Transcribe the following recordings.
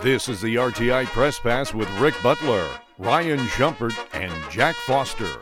This is the RTI Press Pass with Ric Butler, Ryan Schumpert, and Jack Foster.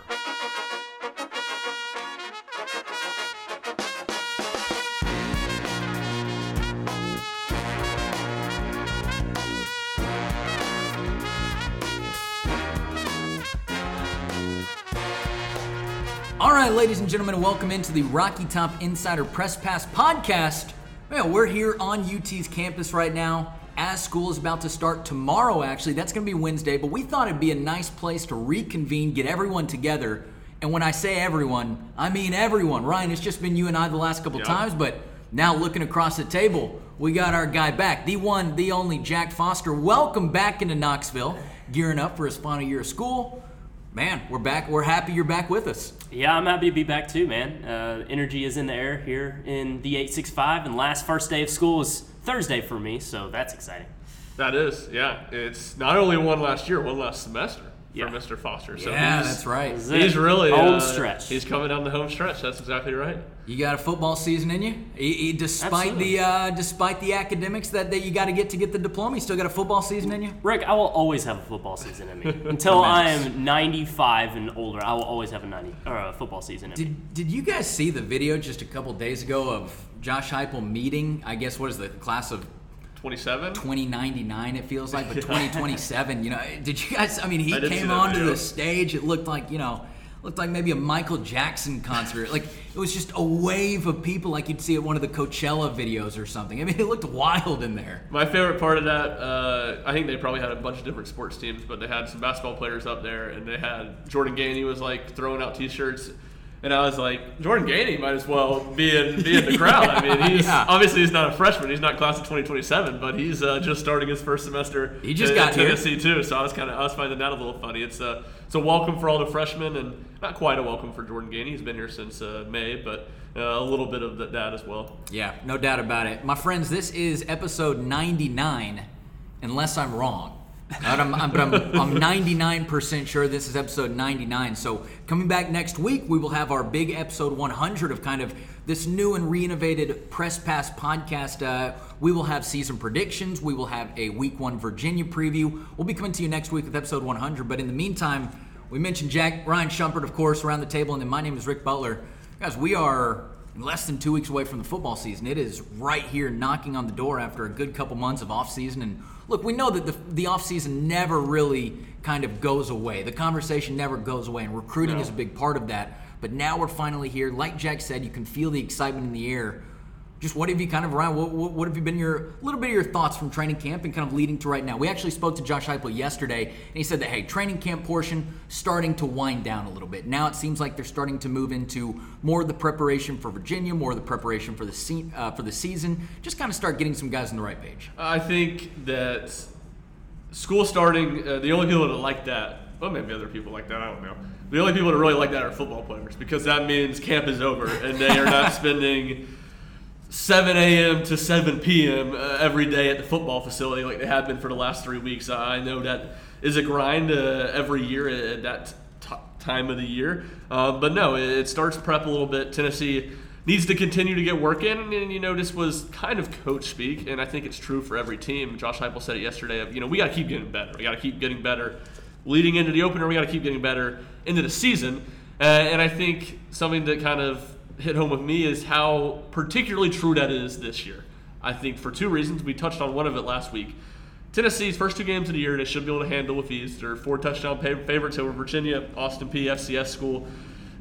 All right, ladies and gentlemen, welcome into the Rocky Top Insider Press Pass podcast. Well, we're here on UT's campus right now as school is about to start tomorrow, actually. That's going to be Wednesday, but we thought it'd be a nice place to reconvene, get everyone together. And when I say everyone, I mean everyone. Ryan, it's just been you and I the last couple Yep. times, but now looking across the table, we got our guy back, the one, the only Jack Foster. Welcome back into Knoxville, gearing up for his final year of school. Man, we're back. We're happy you're back with us. Yeah, I'm happy to be back too, man. Uh, energy is in the air here in the 865, and last first day of school is Thursday for me, so that's exciting. That is, yeah. It's not only one last year, one last semester Yeah. for Mr. Foster. So Yeah, he's, that's right. This is it. He's really home uh, stretch. He's coming down the home stretch. That's exactly right. You got a football season in you, E- e- despite Absolutely. the uh, despite the academics that, that you got to get to get the diploma. You still got a football season in you. Ric, I will always have a football season in me until I am 95 and older. I will always have a 90 or a football season in me. Did Did you guys see the video just a couple days ago of Josh Heupel meeting? I guess what is the class of 27? 2099? It feels like, but 2027. You know, did you guys? I mean, he I came onto the stage. It looked like you know. Looked like maybe a Michael Jackson concert. Like it was just a wave of people, like you'd see at one of the Coachella videos or something. I mean, it looked wild in there. My favorite part of that, uh, I think they probably had a bunch of different sports teams, but they had some basketball players up there, and they had Jordan Gainey was like throwing out T-shirts, and I was like, Jordan Gainey might as well be in be in the crowd. I mean, he's Yeah. obviously he's not a freshman, he's not class of 2027, but he's uh, just starting his first semester. He just in got here. Tennessee too, so I was kind of I was finding that a little funny. It's a it's a welcome for all the freshmen, and not quite a welcome for Jordan Gainey. He's been here since uh, May, but uh, a little bit of that as well. Yeah, no doubt about it. My friends, this is episode 99, unless I'm wrong. I'm, I'm, but I'm, I'm 99% sure this is episode 99. So, coming back next week, we will have our big episode 100 of kind of this new and renovated Press Pass podcast. Uh, we will have season predictions. We will have a week one Virginia preview. We'll be coming to you next week with episode 100. But in the meantime, we mentioned Jack Ryan Schumpert, of course, around the table, and then my name is Ric Butler. Guys, we are less than two weeks away from the football season. It is right here knocking on the door after a good couple months of off season. And look, we know that the, the off season never really kind of goes away. The conversation never goes away, and recruiting No. is a big part of that. But now we're finally here. Like Jack said, you can feel the excitement in the air. Just what have you kind of Ryan? What, what, what have you been your little bit of your thoughts from training camp and kind of leading to right now? We actually spoke to Josh Heupel yesterday, and he said that hey, training camp portion starting to wind down a little bit. Now it seems like they're starting to move into more of the preparation for Virginia, more of the preparation for the se- uh, for the season. Just kind of start getting some guys on the right page. I think that school starting, uh, the only people that like that, well, maybe other people like that, I don't know. The only people that really like that are football players because that means camp is over and they are not spending 7 a.m. to 7 p.m. Uh, every day at the football facility like they have been for the last three weeks. I know that is a grind uh, every year at that t- time of the year. Um, but no, it, it starts prep a little bit. Tennessee needs to continue to get work in. And, you know, this was kind of coach speak, and I think it's true for every team. Josh Heupel said it yesterday. Of, you know, we got to keep getting better. We got to keep getting better. Leading into the opener, we got to keep getting better into the season. Uh, and I think something that kind of hit home with me is how particularly true that is this year. I think for two reasons. We touched on one of it last week. Tennessee's first two games of the year, they should be able to handle with ease. They're four touchdown fa- favorites over Virginia, Austin Peay, FCS school.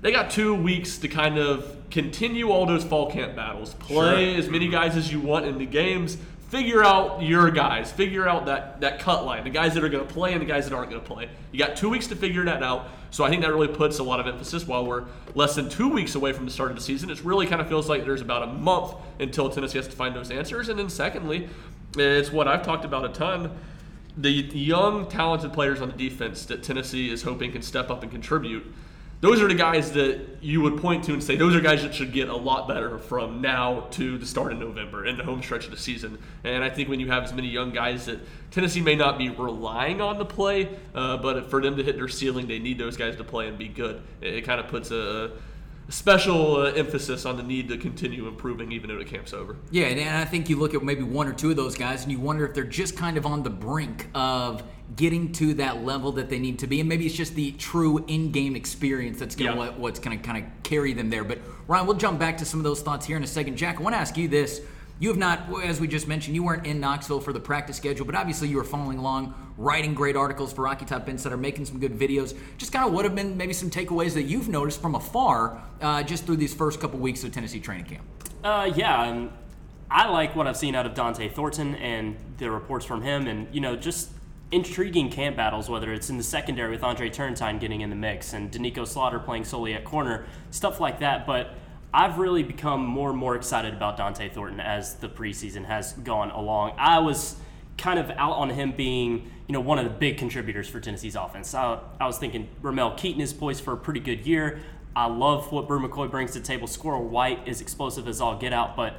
They got two weeks to kind of continue all those fall camp battles, play Sure. as many guys as you want in the games, figure out your guys, figure out that, that cut line, the guys that are going to play and the guys that aren't going to play. You got two weeks to figure that out. So I think that really puts a lot of emphasis while we're less than two weeks away from the start of the season. It really kind of feels like there's about a month until Tennessee has to find those answers. And then secondly, it's what I've talked about a ton. The young, talented players on the defense that Tennessee is hoping can step up and contribute. Those are the guys that you would point to and say those are guys that should get a lot better from now to the start of November and the home stretch of the season. And I think when you have as many young guys that Tennessee may not be relying on to play, uh, but for them to hit their ceiling, they need those guys to play and be good. It, it kind of puts a special uh, emphasis on the need to continue improving even though the camp's over. Yeah, and I think you look at maybe one or two of those guys, and you wonder if they're just kind of on the brink of getting to that level that they need to be, and maybe it's just the true in-game experience that's going to Yeah. what, what's going to kind of carry them there. But Ryan, we'll jump back to some of those thoughts here in a second. Jack, I want to ask you this: You have not, as we just mentioned, you weren't in Knoxville for the practice schedule, but obviously you were following along, writing great articles for Rocky Top Insider, making some good videos. Just kind of what have been maybe some takeaways that you've noticed from afar, uh, just through these first couple weeks of Tennessee training camp. Uh, yeah, um, I like what I've seen out of Dont'e Thornton and the reports from him, and you know, just intriguing camp battles. Whether it's in the secondary with Andre Turrentine getting in the mix and Doneiko Slaughter playing solely at corner, stuff like that. But I've really become more and more excited about Dont'e Thornton as the preseason has gone along. I was kind of out on him being, you know, one of the big contributors for Tennessee's offense. I, I was thinking Ramel Keyton is poised for a pretty good year. I love what Bru McCoy brings to the table. Squirrel White is explosive as all get out, but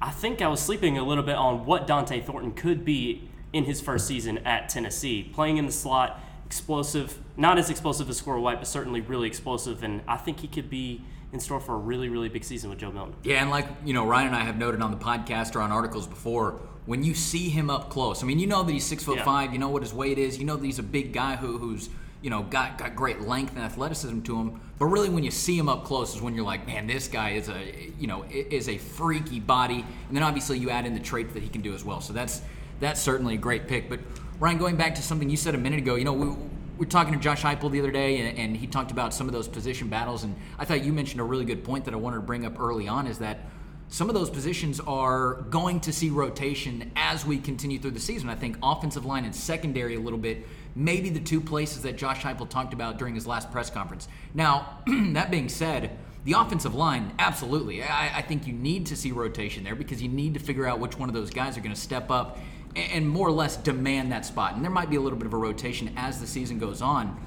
I think I was sleeping a little bit on what Dont'e Thornton could be in his first season at Tennessee. Playing in the slot, explosive, not as explosive as Squirrel White, but certainly really explosive, and I think he could be in store for a really, really big season with Joe Milton. Yeah, and like you know, Ryan and I have noted on the podcast or on articles before, when you see him up close, I mean, you know that he's six foot Yeah. five, you know what his weight is, you know that he's a big guy who, who's you know got got great length and athleticism to him. But really, when you see him up close, is when you're like, man, this guy is a you know is a freaky body. And then obviously you add in the traits that he can do as well. So that's that's certainly a great pick. But Ryan, going back to something you said a minute ago, you know we. We were talking to Josh Heupel the other day, and, and he talked about some of those position battles. And I thought you mentioned a really good point that I wanted to bring up early on is that some of those positions are going to see rotation as we continue through the season. I think offensive line and secondary a little bit, maybe the two places that Josh Heupel talked about during his last press conference. Now, that being said, the offensive line, absolutely. I, I think you need to see rotation there because you need to figure out which one of those guys are going to step up and, more or less demand that spot. And there might be a little bit of a rotation as the season goes on.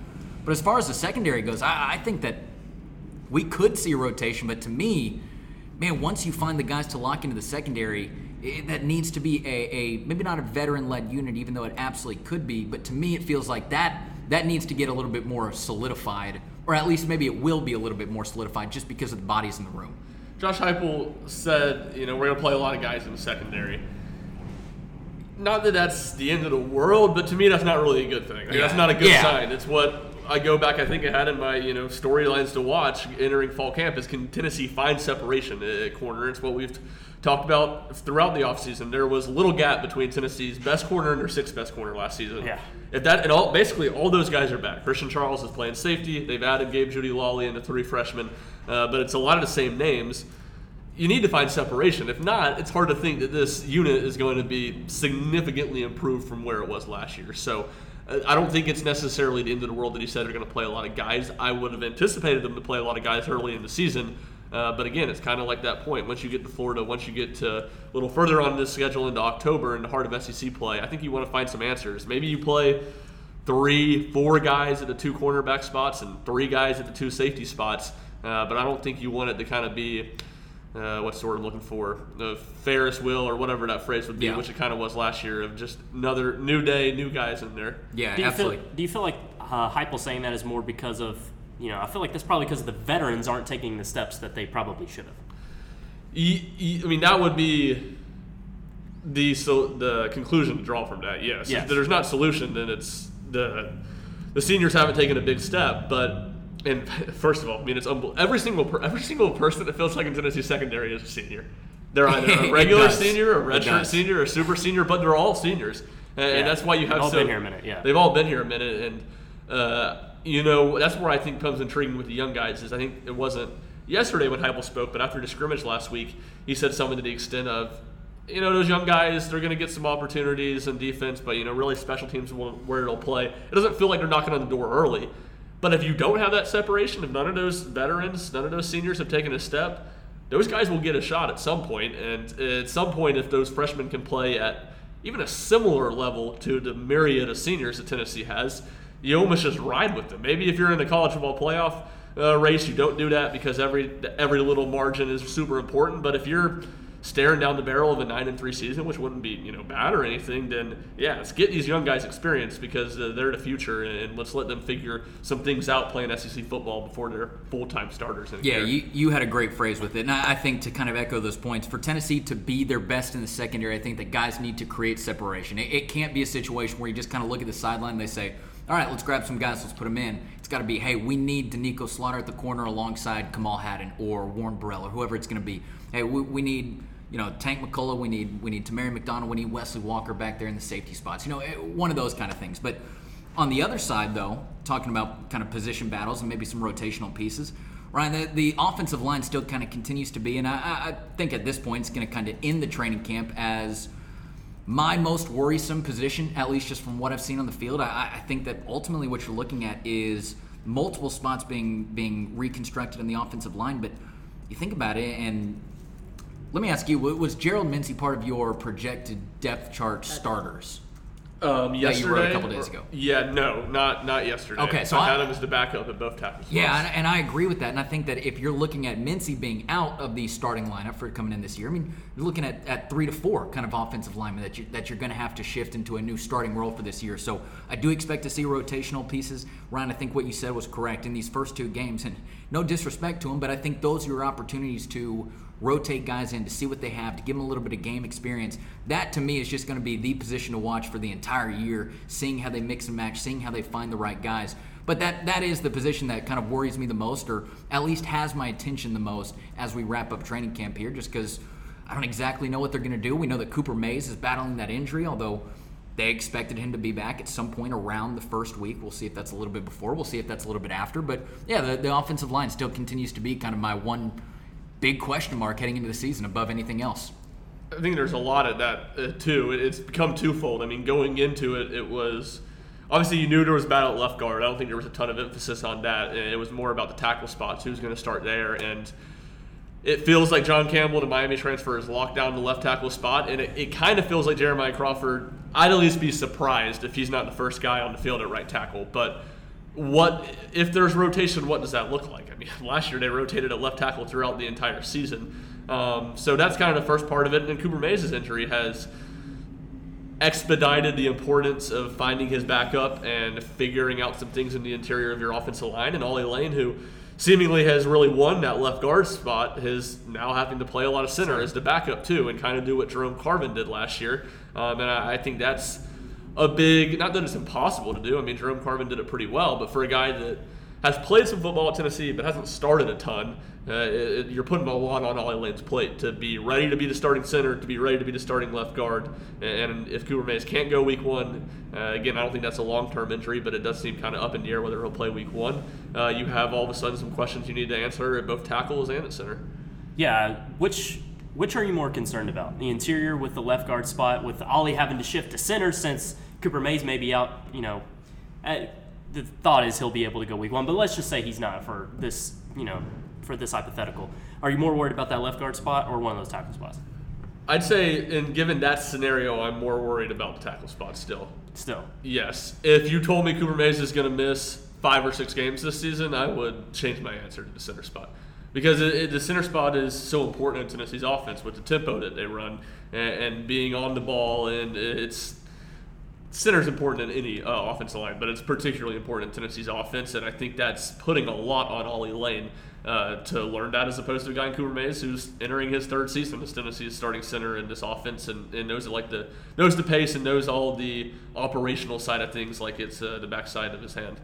But as far as the secondary goes, I, I think that we could see a rotation, but to me, man, once you find the guys to lock into the secondary, it, that needs to be a, a maybe not a veteran-led unit, even though it absolutely could be. But to me, it feels like that that needs to get a little bit more solidified, or at least maybe it will be a little bit more solidified, just because of the bodies in the room. Josh Heupel said, you know, we're going to play a lot of guys in the secondary. Not that that's the end of the world, but to me, that's not really a good thing. Like, That's not a good Yeah. sign. It's what I go back. I think I had in my you know storylines to watch entering fall camp is can Tennessee find separation at corner? It's what we've talked about throughout the offseason. There was a little gap between Tennessee's best corner and their sixth best corner last season. Yeah. If that and all basically all those guys are back. Christian Charles is playing safety. They've added Gabe Jeudy-Lally and the three freshmen, uh, but it's a lot of the same names. You need to find separation. If not, it's hard to think that this unit is going to be significantly improved from where it was last year. So. uh, I don't think it's necessarily the end of the world that he said they're going to play a lot of guys. I would have anticipated them to play a lot of guys early in the season. Uh, but again, it's kind of like that point. Once you get to Florida, once you get to a little further on this schedule into October in the heart of SEC play, I think you want to find some answers. Maybe you play three, four guys at the two cornerback spots and three guys at the two safety spots. Uh, but I don't think you want it to kind of be uh, what's the word I'm looking for? The Ferris wheel or whatever that phrase would be, Yeah. which it kind of was last year of just another new day, new guys in there. Yeah, Do you absolutely. feel, do you feel like uh, Heupel saying that is more because of, you know, I feel like that's probably because the veterans aren't taking the steps that they probably should have. I mean, that would be the so the conclusion to draw from that. Yes. Yes. If there's not solution, then it's the the seniors haven't taken a big step. But and first of all, I mean, it's unbel- every single per- every single person that feels like in Tennessee secondary is a senior. They're either a regular senior, a redshirt senior, a super senior, but they're all seniors, and, and that's why you have They've all so been here a minute, yeah. They've all been here a minute, and uh, you know that's where I think comes intriguing with the young guys. Is I think it wasn't yesterday when Heupel spoke, but after the scrimmage last week, he said something to the extent of, you know, those young guys they're going to get some opportunities in defense, but you know, really special teams will, where it'll play. It doesn't feel like they're knocking on the door early, but if you don't have that separation, if none of those veterans, none of those seniors have taken a step. Those guys will get a shot at some point. and at some point, if those freshmen can play at even a similar level to the myriad of seniors that Tennessee has, you almost just ride with them. Maybe if you're in the college football playoff uh, race, you don't do that because every every little margin is super important. But if you're staring down the barrel of a nine and three season, which wouldn't be you know bad or anything, then yeah, let's get these young guys experience because uh, they're the future, and let's let them figure some things out playing SEC football before they're full time starters. Yeah, year. you, you had a great phrase with it. And I, I think to kind of echo those points, for Tennessee to be their best in the secondary, I think that guys need to create separation. It, it can't be a situation where you just kind of look at the sideline and they say, all right, let's grab some guys, let's put them in. It's got to be, hey, we need Doneiko Slaughter at the corner alongside Kamal Hadden or Warren Burrell or whoever it's going to be. Hey, we, we need you know Tank McCollough, we need we need Tamari McDonald, we need Wesley Walker back there in the safety spots. You know, eh, one of those kind of things. But on the other side, though, talking about kind of position battles and maybe some rotational pieces, Ryan, the, the offensive line still kind of continues to be, and I, I think at this point it's going to kind of end the training camp as my most worrisome position, at least just from what I've seen on the field. I, I think that ultimately what you're looking at is multiple spots being being reconstructed in the offensive line. But you think about it, and let me ask you: Was Gerald Mincey part of your projected depth chart starters? Um, that you wrote a couple days or- ago. Yeah, no, not not yesterday. Okay, so I I- had him as the backup at both tackles. Yeah, and, and I agree with that. And I think that if you're looking at Mincey being out of the starting lineup for coming in this year, I mean, you're looking at, at three to four kind of offensive linemen that you that you're going to have to shift into a new starting role for this year. So I do expect to see rotational pieces. Ryan, I think what you said was correct in these first two games, and no disrespect to them, but I think those are your opportunities to rotate guys in to see what they have to give them a little bit of game experience. That to me is just going to be the position to watch for the entire year seeing how they mix and match seeing how they find the right guys. But that that is the position that kind of worries me the most or at least has my attention the most as we wrap up training camp here just because i don't exactly know what they're going to do. We know that cooper mays is battling that injury although they expected him to be back at some point around the first week. We'll see if that's a little bit before. We'll see if that's a little bit after. But yeah, the, the offensive line still continues to be kind of my one big question mark heading into the season above anything else. I think there's a lot of that uh, too. It's become twofold. I mean, going into it, it was obviously you knew there was battle at left guard. I don't think there was a ton of emphasis on that. It was more about the tackle spots, who's going to start there, and it feels like John Campbell to Miami transfer is locked down the left tackle spot, and it, it kind of feels like Jeremiah Crawford. I'd at least be surprised if he's not the first guy on the field at right tackle, but. What if there's rotation? What does that look like? I mean, last year they rotated at left tackle throughout the entire season, um, so that's kind of the first part of it. And Cooper Mays' injury has expedited the importance of finding his backup and figuring out some things in the interior of your offensive line. And Ollie Lane, who seemingly has really won that left guard spot, is now having to play a lot of center as the backup too, and kind of do what Jerome Carvin did last year. Um, and I, I think that's a big, not that it's impossible to do. I mean, Jerome Carvin did it pretty well, but for a guy that has played some football at Tennessee but hasn't started a ton, uh, it, you're putting a lot on Ollie Lane's plate to be ready to be the starting center, to be ready to be the starting left guard. And if Cooper Mays can't go week one, uh, again, I don't think that's a long term injury, but it does seem kind of up in the air whether he'll play week one. Uh, you have all of a sudden some questions you need to answer at both tackles and at center. Yeah, which which are you more concerned about? The interior with the left guard spot, with Ollie having to shift to center since Cooper Mays may be out. You know, uh, the thought is he'll be able to go week one, but let's just say he's not for this. You know, for this hypothetical. Are you more worried about that left guard spot or one of those tackle spots? I'd say, in given that scenario, I'm more worried about the tackle spot still. Still, Yes. If you told me Cooper Mays is going to miss five or six games this season, I would change my answer to the center spot. Because it, it- the center spot is so important in Tennessee's offense with the tempo that they run and, and being on the ball. And it's center's important in any uh, offensive line, but it's particularly important in Tennessee's offense. And I think that's putting a lot on Ollie Lane uh, to learn that as opposed to a guy in Cooper Mays who's entering his third season as Tennessee's starting center in this offense and, and knows it like the knows the pace and knows all the operational side of things like it's uh, the backside of his hand.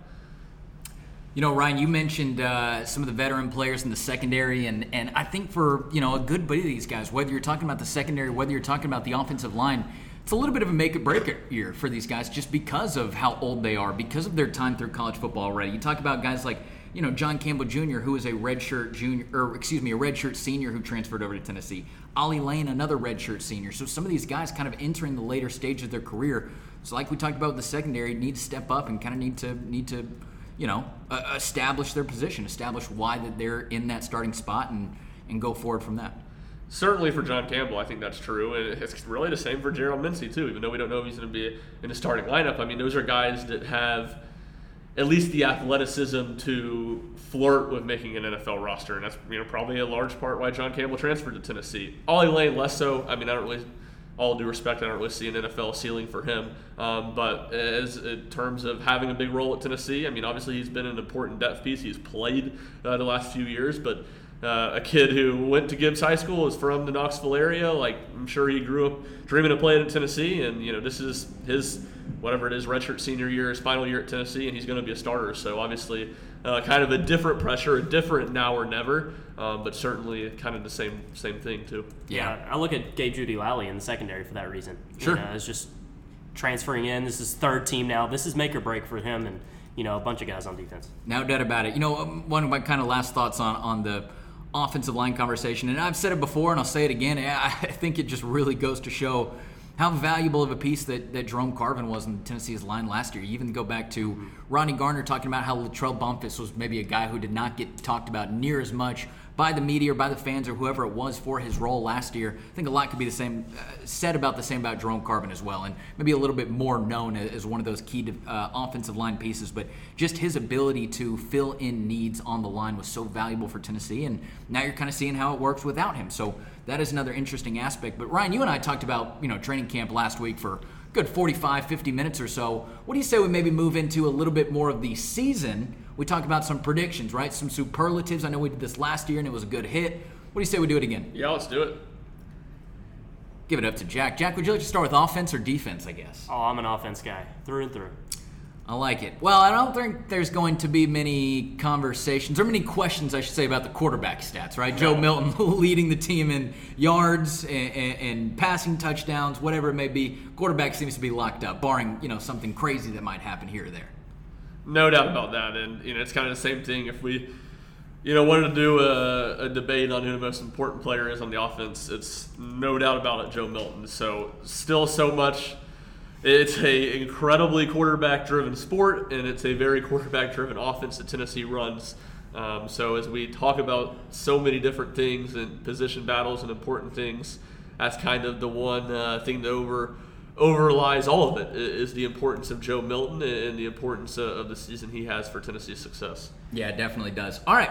You know, Ryan, you mentioned uh, some of the veteran players in the secondary, and, and I think for you know a good bit of these guys, whether you're talking about the secondary, whether you're talking about the offensive line, it's a little bit of a make it break it year for these guys just because of how old they are, because of their time through college football already. You talk about guys like you know John Campbell Jr., who is a redshirt junior, or excuse me, a redshirt senior who transferred over to Tennessee. Ollie Lane, another redshirt senior. So some of these guys kind of entering the later stage of their career. So like we talked about the secondary, need to step up and kind of need to need to you know, uh, establish their position, establish why that they're in that starting spot, and and go forward from that. Certainly for John Campbell, I think that's true, and it's really the same for Gerald Mincey too. Even though we don't know if he's going to be in the starting lineup, I mean, those are guys that have at least the athleticism to flirt with making an NFL roster, and that's you know probably a large part why John Campbell transferred to Tennessee. Ollie Lane less so. I mean, I don't really, all due respect, I don't really see an NFL ceiling for him. Um, but as in terms of having a big role at Tennessee, I mean, obviously he's been an important depth piece. He's played uh, the last few years, but. Uh, a kid who went to Gibbs High School is from the Knoxville area. Like I'm sure he grew up dreaming of playing at Tennessee, and you know this is his whatever it is redshirt senior year, his final year at Tennessee, and he's going to be a starter. So obviously, uh, kind of a different pressure, a different now or never, um, but certainly kind of the same same thing too. Yeah. I look at Gabe Jeudy-Lally in the secondary for that reason. Sure. You know, it's just transferring in. This is third team now. This is make or break for him and, you know, a bunch of guys on defense. No doubt about it. You know, um, one of my kind of last thoughts on on the offensive line conversation, and I've said it before, and I'll say it again. I I think it just really goes to show how valuable of a piece that, that Jerome Carvin was in Tennessee's line last year. You even go back to Ronnie Garner talking about how Latrell Bumphus was maybe a guy who did not get talked about near as much by the media or by the fans or whoever it was for his role last year. I think a lot could be the same uh, said about the same about Jerome Carvin as well, and maybe a little bit more known as one of those key uh, offensive line pieces. But just his ability to fill in needs on the line was so valuable for Tennessee, and now you're kind of seeing how it works without him. So that is another interesting aspect. But Ryan, you and I talked about you know training camp last week for good 45, 50 minutes or so. What do you say we maybe move into a little bit more of the season? We talk about some predictions, right? Some superlatives. I know we did this last year and it was a good hit. What do you say we do it again? Yeah, let's do it. Give it up to Jack. Jack, would you like to start with offense or defense, I guess? Oh, I'm an offense guy through and through. I like it. Well, I don't think there's going to be many conversations or many questions, I should say, about the quarterback stats, right? Joe Milton leading the team in yards and, and, and passing touchdowns, whatever it may be. Quarterback seems to be locked up, barring you know something crazy that might happen here or there. No doubt about that, and you know it's kind of the same thing. If we, you know, wanted to do a, a debate on who the most important player is on the offense, it's no doubt about it, Joe Milton. So still so much. It's a incredibly quarterback-driven sport, and it's a very quarterback-driven offense that Tennessee runs. Um, so as we talk about so many different things and position battles and important things, that's kind of the one uh, thing that over overlies all of it is the importance of Joe Milton and the importance uh, of the season he has for Tennessee's success. Yeah, it definitely does. All right,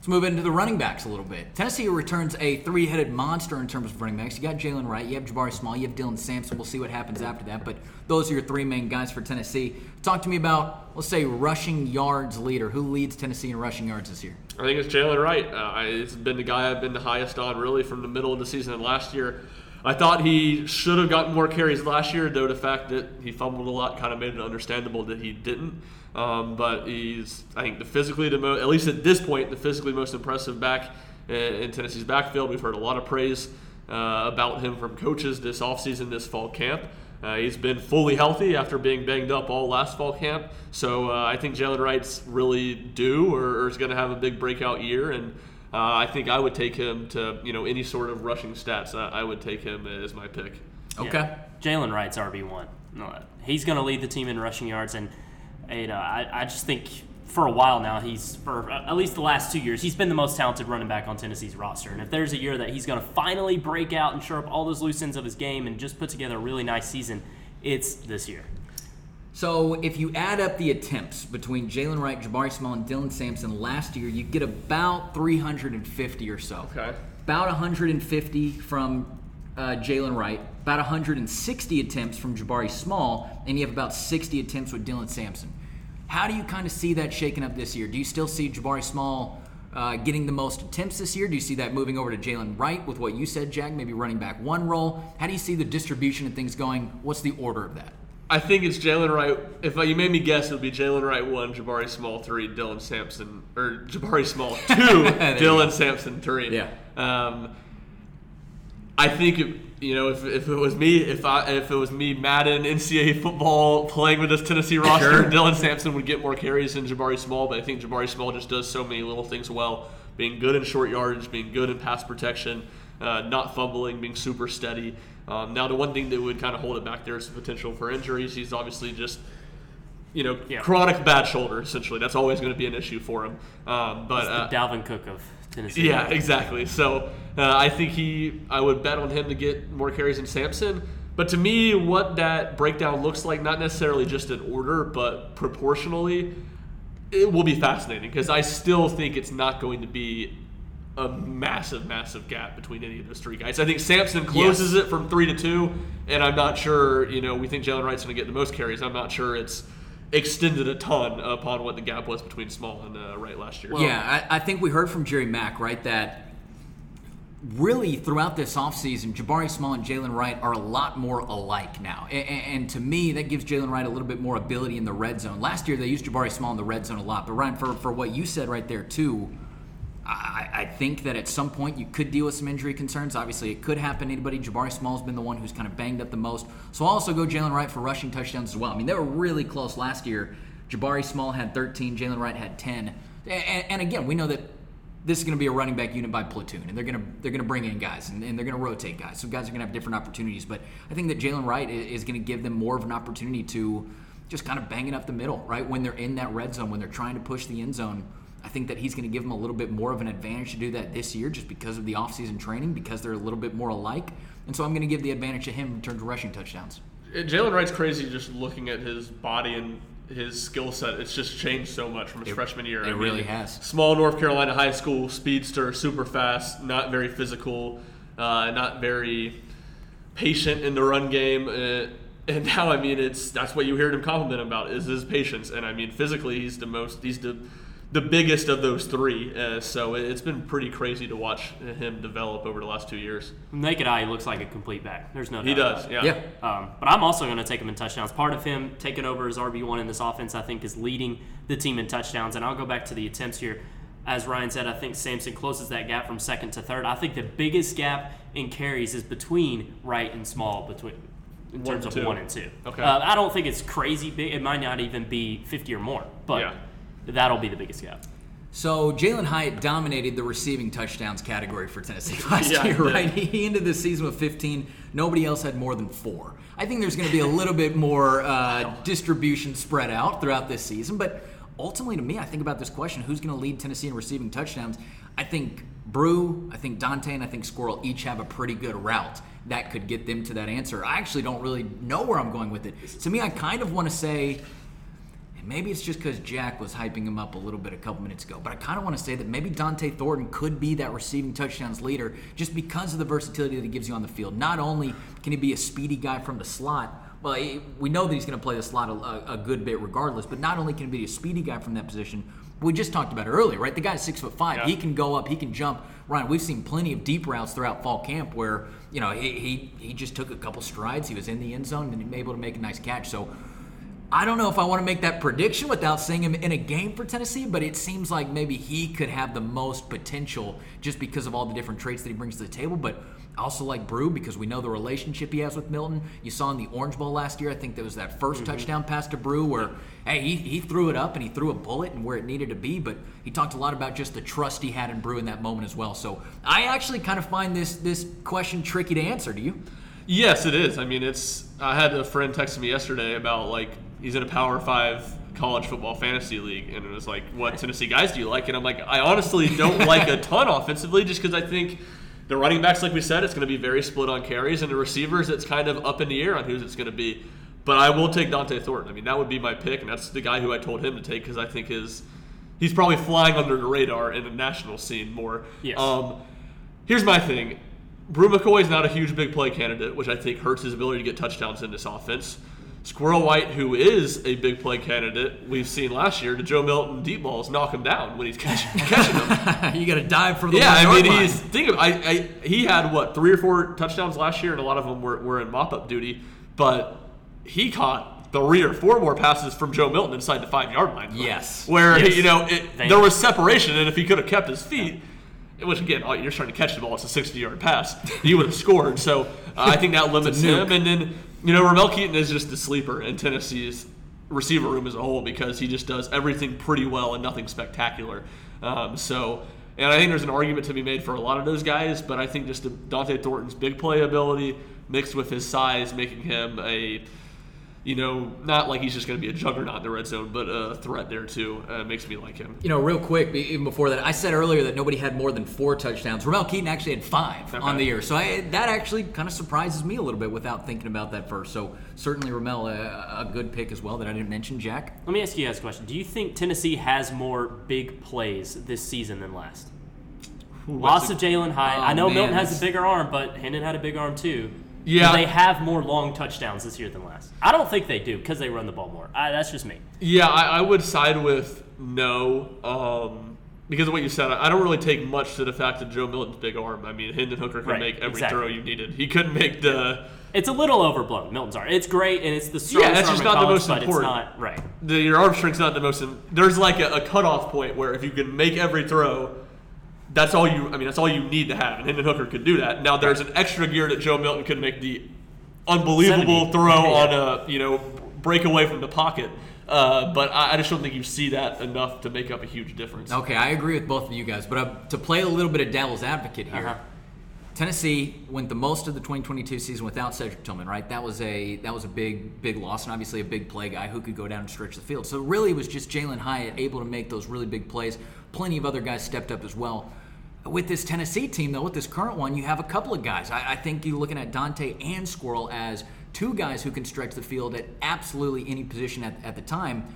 let's move into the running backs a little bit. Tennessee returns a three-headed monster in terms of running backs. You got Jaylen Wright, you have Jabari Small, you have Dylan Sampson. We'll see what happens after that, but those are your three main guys for Tennessee. Talk to me about, let's say, rushing yards leader. Who leads Tennessee in rushing yards this year? I think it's Jaylen Wright. Uh, it's been the guy I've been the highest on really from the middle of the season and last year. I thought he should have gotten more carries last year, though the fact that he fumbled a lot kind of made it understandable that he didn't. Um, but he's, I think, the physically the most, at least at this point, the physically most impressive back in, in Tennessee's backfield. We've heard a lot of praise uh, about him from coaches this offseason, this fall camp. Uh, he's been fully healthy after being banged up all last fall camp. So uh, I think Jaylen Wright's really due or, or is going to have a big breakout year. And uh, I think I would take him to, you know, any sort of rushing stats. I, I would take him as my pick. Okay. Yeah. Jaylen Wright's RB one. No, he's going to lead the team in rushing yards, and you know I, I just think for a while now he's for at least the last two years he's been the most talented running back on Tennessee's roster. And if there's a year that he's going to finally break out and shore up all those loose ends of his game and just put together a really nice season, it's this year. So if you add up the attempts between Jaylen Wright, Jabari Small, and Dylan Sampson last year, you get about 350 or so. Okay. About 150 from uh, Jaylen Wright, about 160 attempts from Jabari Small, and you have about 60 attempts with Dylan Sampson. How do you kind of see that shaking up this year? Do you still see Jabari Small uh, getting the most attempts this year? Do you see that moving over to Jaylen Wright with what you said, Jack? Maybe running back one role. How do you see the distribution and things going? What's the order of that? I think it's Jaylen Wright. If you made me guess, it would be Jaylen Wright one, Jabari Small three, Dylan Sampson, or Jabari Small two, Dylan Sampson three. Yeah. Um, I think if, you know if, if it was me, if I if it was me, Madden NCAA football playing with this Tennessee roster, Sure. Dylan Sampson would get more carries than Jabari Small. But I think Jabari Small just does so many little things well, being good in short yardage, being good in pass protection, uh, not fumbling, being super steady. Um, now the one thing that would kind of hold it back there is the potential for injuries. He's obviously just you know, Yeah. chronic bad shoulder. Essentially, that's always going to be an issue for him. Um, but uh, Dalvin Cook of Tennessee. yeah, exactly. So uh, I think he, I would bet on him to get more carries than Sampson. But to me, what that breakdown looks like, not necessarily just in order, but proportionally, it will be fascinating because I still think it's not going to be a massive, massive gap between any of those three guys. I think Sampson closes Yes. it from three to two, and I'm not sure. You know, we think Jaylen Wright's going to get the most carries. I'm not sure it's extended a ton upon what the gap was between Small and uh, Wright last year. yeah, I, I think we heard from Jerry Mack, right, that really throughout this offseason, Jabari Small and Jaylen Wright are a lot more alike now. And, and to me, that gives Jaylen Wright a little bit more ability in the red zone. Last year, they used Jabari Small in the red zone a lot. But Ryan, for, for what you said right there, too, I, I think that at some point you could deal with some injury concerns. Obviously, it could happen to anybody. Jabari Small's been the one who's kind of banged up the most. So I'll also go Jaylen Wright for rushing touchdowns as well. I mean, they were really close last year. Jabari Small had 13, Jaylen Wright had 10. And, and again, we know that this is going to be a running back unit by platoon, and they're going to they're going to bring in guys, and, and they're going to rotate guys. So guys are going to have different opportunities. But I think that Jaylen Wright is going to give them more of an opportunity to just kind of bang it up the middle, right? When they're in that red zone, when they're trying to push the end zone. I think that he's going to give them a little bit more of an advantage to do that this year just because of the offseason training, because they're a little bit more alike. And so I'm going to give the advantage to him in terms of rushing touchdowns. Jaylen Wright's crazy just looking at his body and his skill set. It's just changed so much from his It- freshman year. it really has. Small North Carolina high school, speedster, super fast, not very physical, uh, not very patient in the run game. Uh, and now, I mean, it's that's what you heard him compliment about is his patience. And I mean, physically, he's the most, he's the the biggest of those three. Uh, so it- it's been pretty crazy to watch him develop over the last two years. Naked eye, he looks like a complete back. There's no doubt. He about does, it. yeah. Yeah. Um, but I'm also going to take him in touchdowns. Part of him taking over as RB1 in this offense, I think, is leading the team in touchdowns. And I'll go back to the attempts here. As Ryan said, I think Sampson closes that gap from second to third. I think the biggest gap in carries is between Wright and Small, between in One terms of two. one and two. Okay. Uh, I don't think it's crazy big. It might not even be 50 or more, but Yeah. That'll be the biggest gap. So Jalen Hyatt dominated the receiving touchdowns category for Tennessee last Yeah, year, right? He ended the season with 15. Nobody else had more than four. I think there's going to be a little bit more uh, distribution spread out throughout this season, but ultimately, to me, I think about this question: Who's going to lead Tennessee in receiving touchdowns? I think Bru, I think Dont'e, and I think Squirrel each have a pretty good route that could get them to that answer. I actually don't really know where I'm going with it. To me, I kind of want to say. And maybe it's just because Jack was hyping him up a little bit a couple minutes ago, but I kind of want to say that maybe Dont'e Thornton could be that receiving touchdowns leader just because of the versatility that he gives you on the field. Not only can he be a speedy guy from the slot, well, he- we know that he's going to play the slot a, a good bit regardless, but not only can he be a speedy guy from that position, we just talked about it earlier, right? The guy's six foot five. Yeah. He can go up, he can jump. Ryan, we've seen plenty of deep routes throughout fall camp where, you know, he, he, he just took a couple strides, he was in the end zone, and he was able to make a nice catch. So I don't know if I want to make that prediction without seeing him in a game for Tennessee, but it seems like maybe he could have the most potential just because of all the different traits that he brings to the table. But I also like Bru because we know the relationship he has with Milton. You saw in the Orange Bowl last year, I think there was that 1st mm-hmm. touchdown pass to Bru where, hey, he, he threw it up and he threw a bullet and where it needed to be, but he talked a lot about just the trust he had in Bru in that moment as well. So I actually kind of find this this question tricky to answer. Do you? Yes, it is. I mean, it's. I had a friend text me yesterday about like he's in a Power Five college football fantasy league, and it was like, "What Tennessee guys do you like?" And I'm like, I honestly don't like a ton offensively, just because I think the running backs, like we said, it's going to be very split on carries, and the receivers, it's kind of up in the air on who's it's going to be. But I will take Dont'e Thornton. I mean, that would be my pick, and that's the guy who I told him to take because I think his he's probably flying under the radar in the national scene more. Yes. Um, here's my thing. Bru McCoy is not a huge big play candidate, which I think hurts his ability to get touchdowns in this offense. Squirrel White, who is a big play candidate, we've seen last year, the Joe Milton deep balls knock him down when he's catching, catching them. you got to dive for the yeah, I mean, line. he's think of I, I he had what three or four touchdowns last year, and a lot of them were, were in mop up duty, but he caught three or four more passes from Joe Milton inside the five yard line. Yes. where Yes. you know it, there was separation, and if he could have kept his feet, which again, oh, you're trying to catch the ball, it's a 60 yard pass, You would have scored. So uh, I think that limits him. And then you know, Ramel Keyton is just the sleeper in Tennessee's receiver room as a whole because he just does everything pretty well and nothing spectacular. Um, so. And I think there's an argument to be made for a lot of those guys, but I think just Dont'e Thornton's big play ability mixed with his size, making him a you know, not like he's just going to be a juggernaut in the red zone, but a threat there too. Uh, makes me like him. You know, real quick, even before that, I said earlier that nobody had more than four touchdowns. Ramel Keyton actually had five Okay. on the year, so I, that actually kind of surprises me a little bit without thinking about that first. So certainly Ramel a, a good pick as well that I didn't mention. Jack, Let me ask you guys a question. Do you think Tennessee has more big plays this season than last? Loss that's of Jalen Hyatt. Oh, I know man, Milton has that's- a bigger arm, but Hendon had a big arm too. Yeah. Do they have more long touchdowns this year than last? I don't think they do because they run the ball more. I, that's just me. Yeah, I, I would side with no, um, because of what you said. I, I don't really take much to the fact that Joe Milton's big arm. I mean, Hendon Hooker could Right, make every exactly. throw you needed. He couldn't make the It's a little overblown. Milton's arm. It's great and it's the strongest that's arm just not the college, most but important. It's not right. the your arm strength's not the most. In, there's like a, a cutoff point where if you can make every throw, that's all you. I mean, that's all you need to have, and Hendon Hooker could do that. Now there's an extra gear that Joe Milton could make the unbelievable 70. throw Yeah. on a you know break away from the pocket. Uh, but I, I just don't think you see that enough to make up a huge difference. okay, I agree with both of you guys, but uh, to play a little bit of devil's advocate here. Uh-huh. Tennessee went the most of the 2022 season without Cedric Tillman, right? That was a that was a big big loss, and obviously a big play guy who could go down and stretch the field. So really, it was just Jalen Hyatt able to make those really big plays. Plenty of other guys stepped up as well. With this Tennessee team, though, with this current one, you have a couple of guys. I, I think you're looking at Dont'e and Squirrel as two guys who can stretch the field at absolutely any position at, at the time.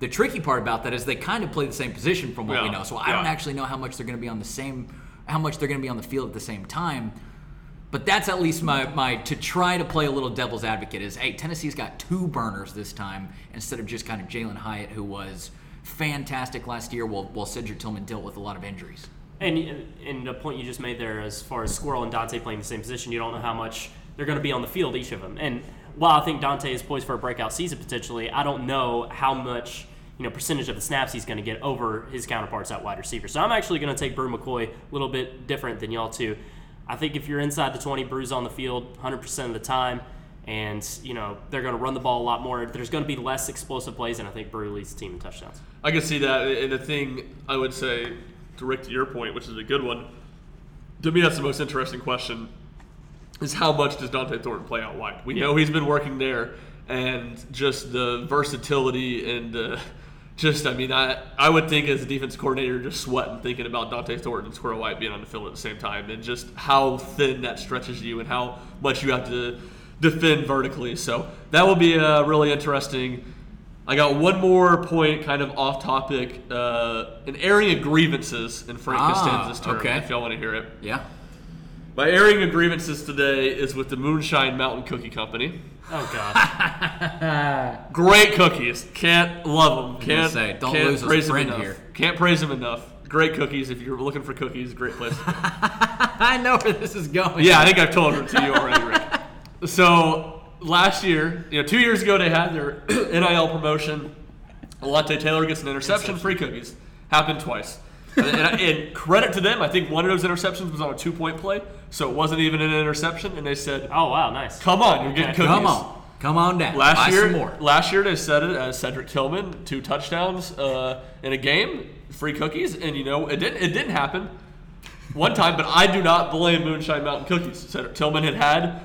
The tricky part about that is they kind of play the same position from what we know. So I don't actually know how much they're going to be on the same, how much they're going to be on the field at the same time. But that's at least my, my to try to play a little devil's advocate is hey Tennessee's got two burners this time instead of just kind of Jalen Hyatt who was fantastic last year while while Cedric Tillman dealt with a lot of injuries. And and the point you just made there, as far as Squirrel and Dont'e playing the same position, you don't know how much they're going to be on the field, each of them. And while I think Dont'e is poised for a breakout season potentially, I don't know how much you know percentage of the snaps he's going to get over his counterparts at wide receiver. So I'm actually going to take Bru McCoy a little bit different than y'all two. I think if you're inside the 20, Bru's on the field 100% of the time. And you know they're going to run the ball a lot more. There's going to be less explosive plays, and I think Bru leads the team in touchdowns. I can see that. And the thing I would say, to Ric, to your point, which is a good one, to me, that's the most interesting question is how much does Dont'e Thornton play out wide? We know he's been working there, and just the versatility and uh, just, I mean, I, I would think as a defense coordinator, just sweating thinking about Dont'e Thornton and Squirrel White being on the field at the same time, and just how thin that stretches you and how much you have to defend vertically. So that will be a really interesting. I got one more point, kind of off topic, uh, an airing of grievances in Frank Ah, Costanza's term. okay. If y'all want to hear it, Yeah. my airing of grievances today is with the Moonshine Mountain Cookie Company. Oh God. Great cookies, can't love them. Can't say, don't can't lose us a praise them friend enough. here. Can't praise them enough. Great cookies. If you're looking for cookies, great place. I know where this is going. Yeah, I think I've told it to you already, Ric. So last year, you know, two years ago, they had their NIL promotion. Alontae Taylor gets an interception, free cookies. Happened twice. and, and, and credit to them, I think one of those interceptions was on a two-point play, so it wasn't even an interception. And they said, Oh wow, nice. "Come on, you're getting cookies." Come on. Come on down. Last Buy year, some more. last year they said it as Cedric Tillman, two touchdowns uh, in a game, free cookies, and you know it didn't. It didn't happen one time, but I do not blame Moonshine Mountain Cookies. Cedric Tillman had had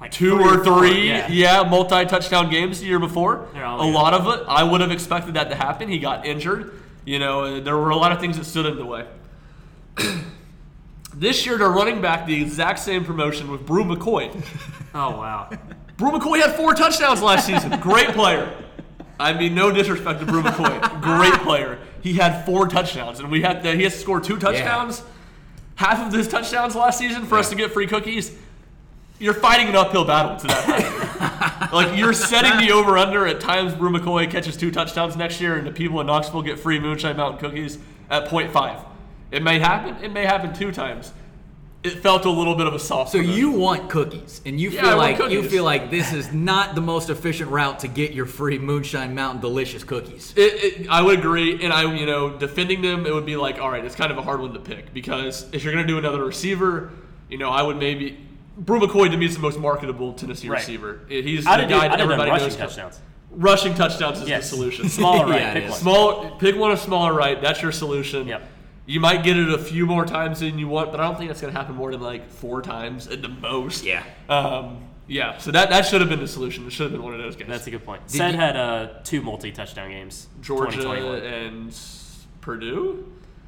Like two three or four, three, yeah. yeah, multi-touchdown games the year before. A good. lot of it, I would have expected that to happen. He got injured. You know, there were a lot of things that stood in the way. this year, they're running back the exact same promotion with Bru McCoy. Oh wow. Bru McCoy had four touchdowns last season. Great player. I mean, no disrespect to Bru McCoy. Great player. He had four touchdowns, and we had to, he has to score two touchdowns. Half of his touchdowns last season for us to get free cookies. You're fighting an uphill battle to that. like you're setting the over under at times. Bru McCoy catches two touchdowns next year, and the people in Knoxville get free Moonshine Mountain cookies at 0.5. It may happen. It may happen two times. It felt a little bit of a soft. So you want cookies, and you Yeah, feel like you feel like this is not the most efficient route to get your free Moonshine Mountain delicious cookies. It, it, I would agree, and I, you know, defending them, it would be like, all right, it's kind of a hard one to pick because if you're going to do another receiver, you know, I would maybe Bru McCoy to me is the most marketable Tennessee Right. receiver. He's I the guy I that everybody rushing knows. touchdowns. Rushing touchdowns is Yes. the solution. Smaller right. Yeah, pick one. Small, pick one of smaller right. That's your solution. Yep. You might get it a few more times than you want, but I don't think that's going to happen more than like four times at the most. Yeah. Um, Yeah, so that, that should have been the solution. It should have been one of those guys. That's a good point. Did Said you- had uh, two multi-touchdown games. Georgia and Purdue,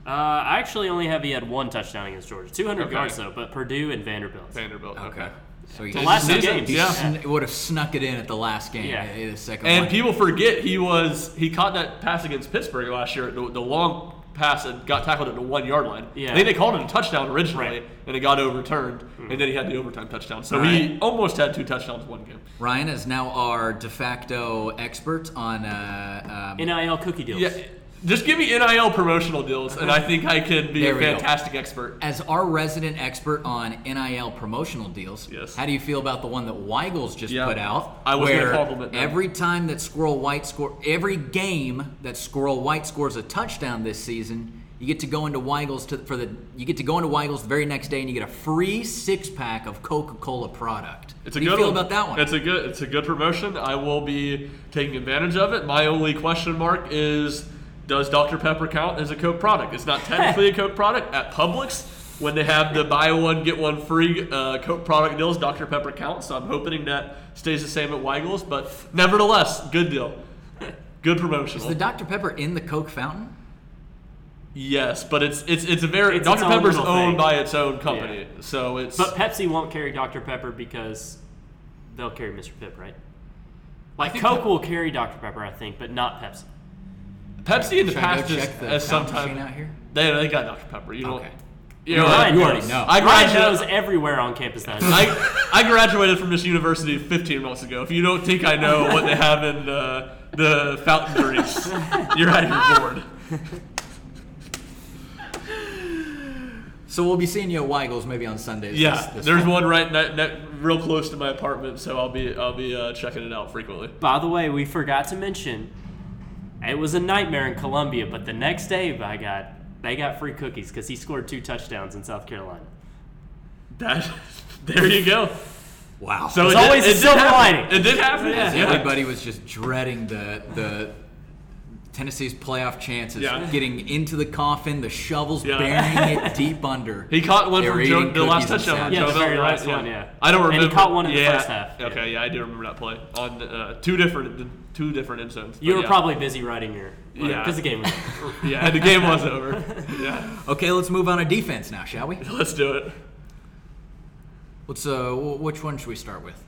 Uh, I actually only have he had one touchdown against Georgia, 200 Okay. yards though, but Purdue and Vanderbilt. Vanderbilt. Okay. So he, The last two games. he yeah. sn- would have snuck it in at the last game. Yeah. eh, the second And one. people forget he was he caught that pass against Pittsburgh last year, the, the long pass that got tackled at the one yard line. Yeah. I think they called it a touchdown originally, Right. and it got overturned, and then he had the overtime touchdown. So he almost had two touchdowns one game. Ryan is now our de facto expert on uh, um, NIL cookie deals. Yeah, just give me NIL promotional deals, and I think I could be There a fantastic expert. As our resident expert on NIL promotional deals, Yes. how do you feel about the one that Weigels just Yeah, put out? I was where compliment them. every time that Squirrel White score, every game that Squirrel White scores a touchdown this season, you get to go into Weigels to, for the you get to go into Weigels the very next day and you get a free six pack of Coca Cola product. It's a How do good you feel one. about that one? It's a good it's a good promotion. I will be taking advantage of it. My only question mark is does Dr. Pepper count as a Coke product? It's not technically a Coke product at Publix. When they have the buy one get one free uh, Coke product deals, Dr. Pepper counts. So I'm hoping that stays the same at Weigel's. But nevertheless, good deal, good promotion. is the Dr Pepper in the Coke fountain? yes, but it's it's it's a very It's Dr. its own Pepper's little owned thing. by its own company, so it's But Pepsi won't carry Dr. Pepper because they'll carry Mr. Pibb, right? Like Coke Pep- will carry Dr. Pepper, I think, but not Pepsi. Pepsi in the Should I go past is, check has sometimes out here? they they got Dr. Pepper. You don't. Okay. You know, Ryan you already knows. know. I Ryan graduated- knows everywhere on campus that. I, I graduated from this university 15 months ago. If you don't think I know what they have in uh, the fountain drinks, you're out of your board. So we'll be seeing you at Weigels maybe on Sundays. Yeah, this- this there's fall. one right ne- ne- real close to my apartment, so I'll be I'll be uh, checking it out frequently. By the way, we forgot to mention it was a nightmare in Columbia, but the next day, by God, they got free cookies because he scored two touchdowns in South Carolina. That there you go. Wow. So it's it did- always a it did silver happen. lining. It did happen. Yeah. Yeah. Everybody was just dreading the the Tennessee's playoff chances, Yeah. getting into the coffin, the shovels Yeah. burying it deep under. He caught one They were from Joe, the last cookies and touchdown. on salad. Yeah, the very Bell, last right? one, yeah. I don't remember. And he caught one in the first half, yeah. Okay, yeah, I do remember that play on uh, two different two different end zones. You were yeah. probably busy writing your Yeah. because the game was. over. yeah, the game was over. Yeah, Okay, let's move on to defense now, shall we? let's do it. Let's uh, which one should we start with?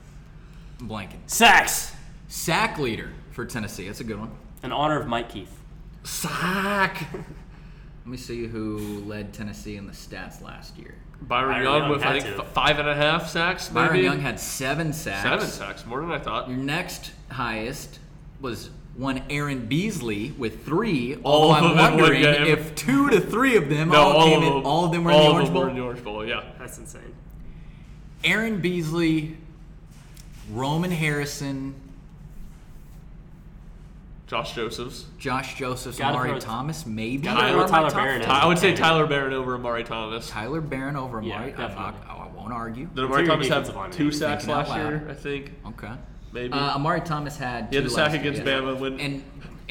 I'm blanking. Sacks, Sack leader for Tennessee. That's a good one. In honor of Mike Keith. Sack. Let me see who led Tennessee in the stats last year. Byron, Byron Young Young with I think to. five and a half sacks. Maybe Byron Young had seven sacks. seven sacks, more than I thought. Your next highest was one Aaron Beasley with three. All of I'm them in wondering if two to three of them No, all, all came of in. All of them were in all the of Orange them Bowl. were in the Orange Bowl. Yeah. That's insane. Aaron Beasley, Roman Harrison, Josh Josephs. Josh Josephs, Gotta Omari throw- Thomas, maybe. gotta throw my Tyler Baron five. in. I would say Tyler Baron over Omari Thomas. Tyler Baron over Yeah, Omari. I, I, definitely. I won't argue. Did Omari Interior Thomas defensive have lineman. two sacks Thinking out last year? I think Okay. maybe. Uh, Omari Thomas had. he had two the sack last year, against yes. Bama when and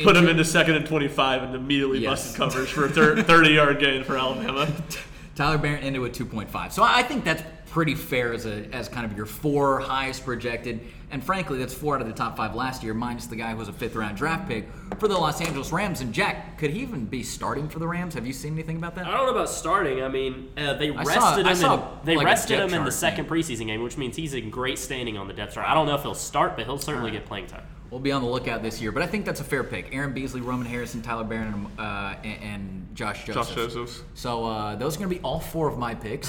put him inter- into second and 25 and immediately Yes. busted coverage for a 30 yard gain for Alabama. Tyler Baron ended with 2.5. So I think that's pretty fair as a as kind of your four highest projected. And frankly, that's four out of the top five last year, minus the guy who was a fifth round draft pick for the Los Angeles Rams. And Jack, could he even be starting for the Rams? Have you seen anything about that? I don't know about starting. I mean, uh, they rested saw- him. saw, in, they like, rested him in the second thing. preseason game, which means he's in great standing on the depth chart. I don't know if he'll start, but he'll certainly get playing time. We'll be on the lookout this year, but I think that's a fair pick. Aaron Beasley, Roman Harrison, Tyler Baron, and, uh, and, and Josh Joseph. Josh Josephs. So uh, those are going to be all four of my picks.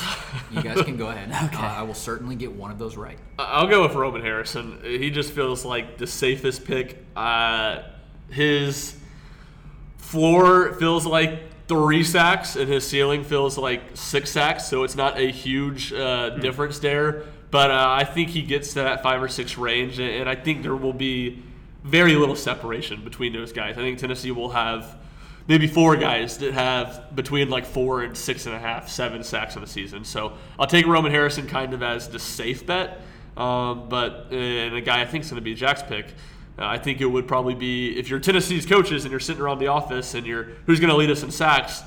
You guys can go ahead. okay. Uh, I will certainly get one of those right. I- I'll go with Roman Harrison. He just feels like the safest pick. Uh, his floor feels like three sacks, and his ceiling feels like six sacks. So it's not a huge uh, difference there. But uh, I think he gets to that five or six range, and, I think there will be very little separation between those guys. I think Tennessee will have maybe four guys that have between like four and six and a half, seven sacks in the season. So I'll take Roman Harrison kind of as the safe bet. Um, but and a guy I think is going to be Jack's pick. Uh, I think it would probably be if you're Tennessee's coaches and you're sitting around the office and you're who's going to lead us in sacks.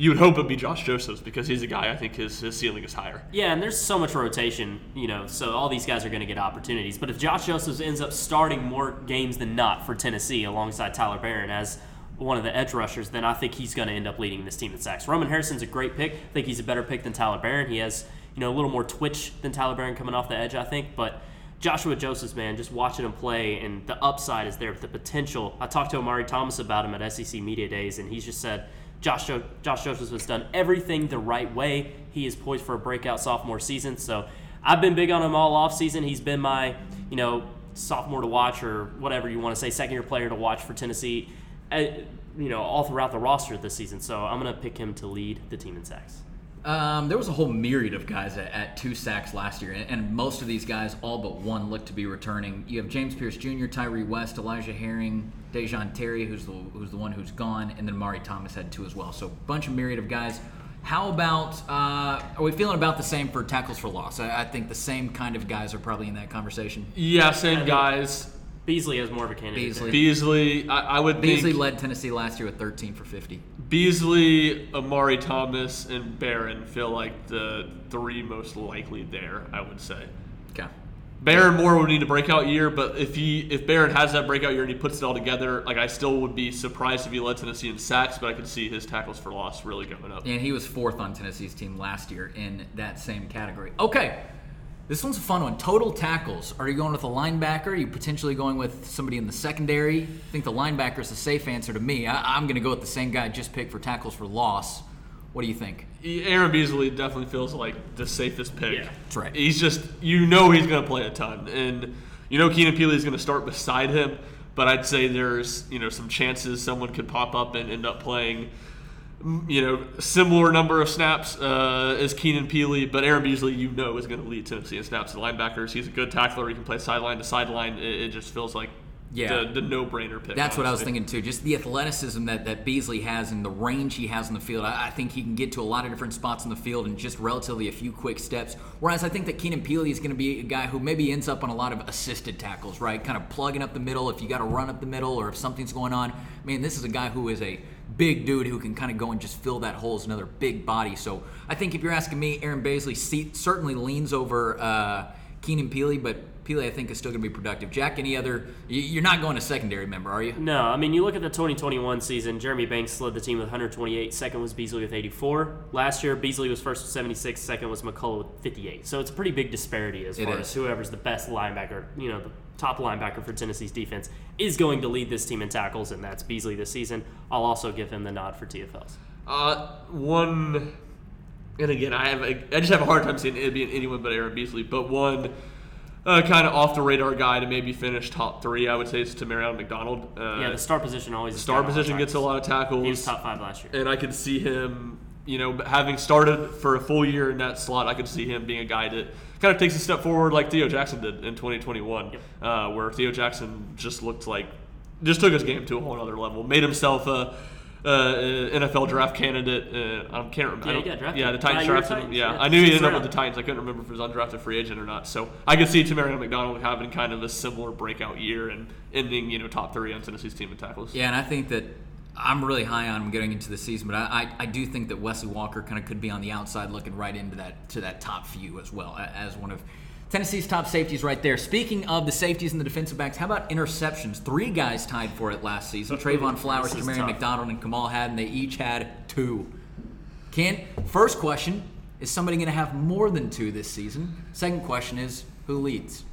You would hope it'd be Josh Josephs because he's a guy I think his, his ceiling is higher. Yeah, and there's so much rotation, you know, so all these guys are going to get opportunities. But if Josh Josephs ends up starting more games than not for Tennessee alongside Tyler Baron as one of the edge rushers, then I think he's going to end up leading this team in sacks. Roman Harrison's a great pick. I think he's a better pick than Tyler Baron. He has, you know, a little more twitch than Tyler Baron coming off the edge, I think. But Joshua Josephs, man, just watching him play and the upside is there, the potential. I talked to Omari Thomas about him at SEC Media Days, and he's just said Josh, jo- Josh Josephs has done everything the right way. He is poised for a breakout sophomore season. So I've been big on him all off season. He's been my, you know, sophomore to watch or whatever you want to say, second year player to watch for Tennessee, uh, you know, all throughout the roster this season. So I'm going to pick him to lead the team in sacks. Um, there was a whole myriad of guys at, at two sacks last year, and, and, most of these guys, all but one, look to be returning. You have James Pearce Jr., Tyre West, Elijah Herring, Dejon Terry, who's the who's the one who's gone, and then Mari Thomas had two as well. So bunch of myriad of guys. How about uh, are we feeling about the same for tackles for loss? I, I, think the same kind of guys are probably in that conversation. Yeah, same guys. Beasley has more of a candidate. Beasley, Beasley I, I would Beasley think led Tennessee last year with 13 for 50. Beasley, Omari Thomas, and Baron feel like the three most likely there. I would say. Okay. Baron more would need a breakout year, but if he if Baron has that breakout year and he puts it all together, like I still would be surprised if he led Tennessee in sacks, but I could see his tackles for loss really going up. And he was fourth on Tennessee's team last year in that same category. Okay. This one's a fun one. Total tackles. Are you going with a linebacker? Are you potentially going with somebody in the secondary? I think the linebacker is a safe answer to me. I, am going to go with the same guy I just picked for tackles for loss. What do you think? Aaron Beasley definitely feels like the safest pick. Yeah, that's right. He's just you know he's going to play a ton, and you know Keenan Pili is going to start beside him. But I'd say there's you know some chances someone could pop up and end up playing you know, similar number of snaps uh, as Keenan Pili, but Aaron Beasley, you know, is going to lead Tennessee in snaps to linebackers. He's a good tackler. He can play sideline to sideline. It, it just feels like yeah. the, the no-brainer pick. That's honestly. what I was thinking too. Just the athleticism that, that Beasley has and the range he has in the field. I, I, think he can get to a lot of different spots in the field in just relatively a few quick steps. Whereas I think that Keenan Pili is going to be a guy who maybe ends up on a lot of assisted tackles, right? Kind of plugging up the middle if you got to run up the middle or if something's going on. I mean, this is a guy who is a big dude who can kind of go and just fill that hole as another big body. So I think if you're asking me, Aaron Beasley certainly leans over uh, Keenan Pili, but Pili I think is still going to be productive. Jack, any other? You're not going to secondary member, are you? No, I mean you look at the 2021 season. Jeremy Banks led the team with 128. Second was Beasley with 84. Last year Beasley was first with 76. Second was McCollough with 58. So it's a pretty big disparity as It far is. as whoever's the best linebacker. You know the top linebacker for Tennessee's defense, is going to lead this team in tackles, and that's Beasley this season. I'll also give him the nod for TFLs. Uh, one, and again, I have a, I just have a hard time seeing it being anyone but Aaron Beasley. But one, uh, kind of off the radar guy to maybe finish top three, I would say is Tamarion McDonald. Uh, yeah, the star position always. is star position gets a lot of tackles. He was top five last year. and I could see him, you know, having started for a full year in that slot, I could see him being a guy that kind of takes a step forward like Theo Jackson did in 2021, Yep. uh, where Theo Jackson just looked like, just took his game to a whole other level, made himself a. Uh, NFL draft candidate. Uh, I can't remember. Yeah, I he got drafted. Yeah, the Titans Nine-year drafted him. Yeah, yeah. I knew he Sixth ended up with the Titans. I couldn't remember if he was undrafted free agent or not. So I could see Tamarion McDonald having kind of a similar breakout year and ending, you know, top three on Tennessee's team in tackles. Yeah, and I think that I'm really high on him getting into the season, but I, I, I do think that Wesley Walker kind of could be on the outside looking right into that to that top few as well as one of Tennessee's top safeties right there. Speaking of the safeties and the defensive backs, how about interceptions? Three guys tied for it last season. Trevon Flowers, Tamarion. McDonald, and Kamal Hadden. They each had two. Can first question is somebody going to have more than two this season? Second question is who leads?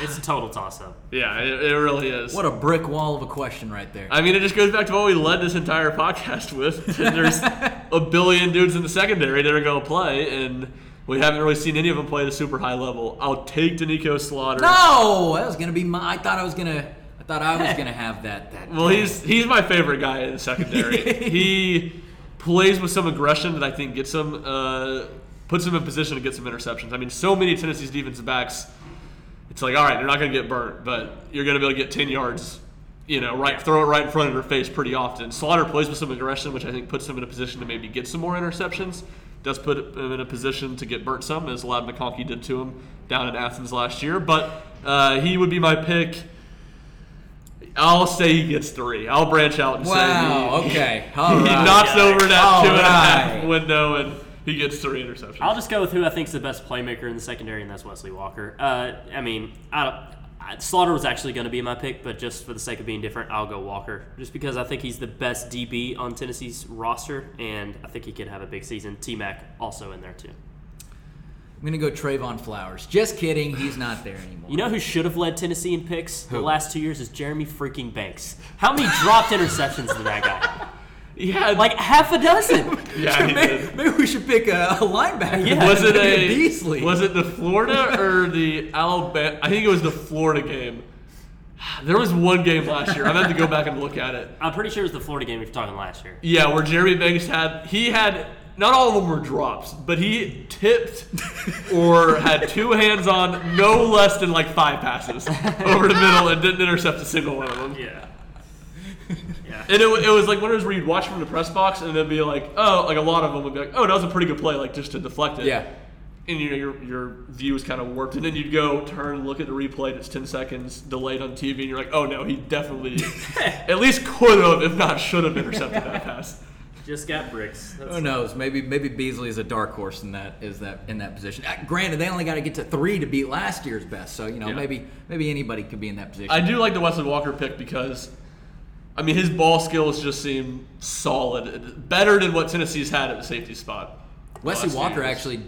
It's a total toss up. Yeah, it, it really is. What a brick wall of a question right there. I mean, it just goes back to what we led this entire podcast with. There's a billion dudes in the secondary that are going to play, and we haven't really seen any of them play at a super high level. I'll take Doneiko Slaughter. No, that was gonna be my. I thought I was gonna. I thought I was gonna have that. That. Well, he's he's my favorite guy in the secondary. he plays with some aggression that I think gets him uh, puts him in position to get some interceptions. I mean, so many Tennessee's defensive backs. It's like, all right, you're not going to get burnt, but you're going to be able to get 10 yards. You know, right, throw it right in front of their face pretty often. Slaughter plays with some aggression, which I think puts him in a position to maybe get some more interceptions. Does put him in a position to get burnt some, as Ladd McConkey did to him down in Athens last year. But uh, he would be my pick. I'll say he gets three. I'll branch out and Wow. say he, Okay. All he right. knocks over that All two and a half right. window and he gets three interceptions. I'll just go with who I think's the best playmaker in the secondary, and that's Wesley Walker. Uh, I mean, I don't, I, Slaughter was actually going to be my pick, but just for the sake of being different, I'll go Walker, just because I think he's the best DB on Tennessee's roster, and I think he could have a big season. T Mac also in there too. I'm gonna go Trevon Flowers. Just kidding. He's not there anymore. You know who should have led Tennessee in picks the last two years is Jeremy freaking Banks. How many dropped interceptions did that guy? have? He had Like half a dozen. yeah, he maybe, maybe we should pick a, a linebacker. Yeah. Was it Maybe a Beasley? was it the Florida or the Alabama? I think it was the Florida game. There was one game last year. I'm gonna have to go back and look at it. I'm pretty sure it was the Florida game if you're talking last year. Yeah, where Jeremy Banks had he had not all of them were drops, but he tipped or had two hands on no less than like five passes over the middle and didn't intercept a single one of them. Yeah. Yeah. And it, it was like one of those where you'd watch from the press box and then be like, oh, like a lot of them would be like, oh, that was a pretty good play, like just to deflect it. Yeah. And you know your your view is kind of warped, and then you'd go turn, look at the replay that's ten seconds delayed on TV, and you're like, oh no, he definitely at least could have, if not should have, intercepted that pass. Just got bricks. That's Who knows? Maybe maybe Beasley is a dark horse in that is that in that position. Uh, granted, they only got to get to three to beat last year's best, so you know Yeah. maybe maybe anybody could be in that position. I do like the Wesley Walker pick because, I mean, his ball skills just seem solid, better than what Tennessee's had at the safety spot. Wesley Walker years. actually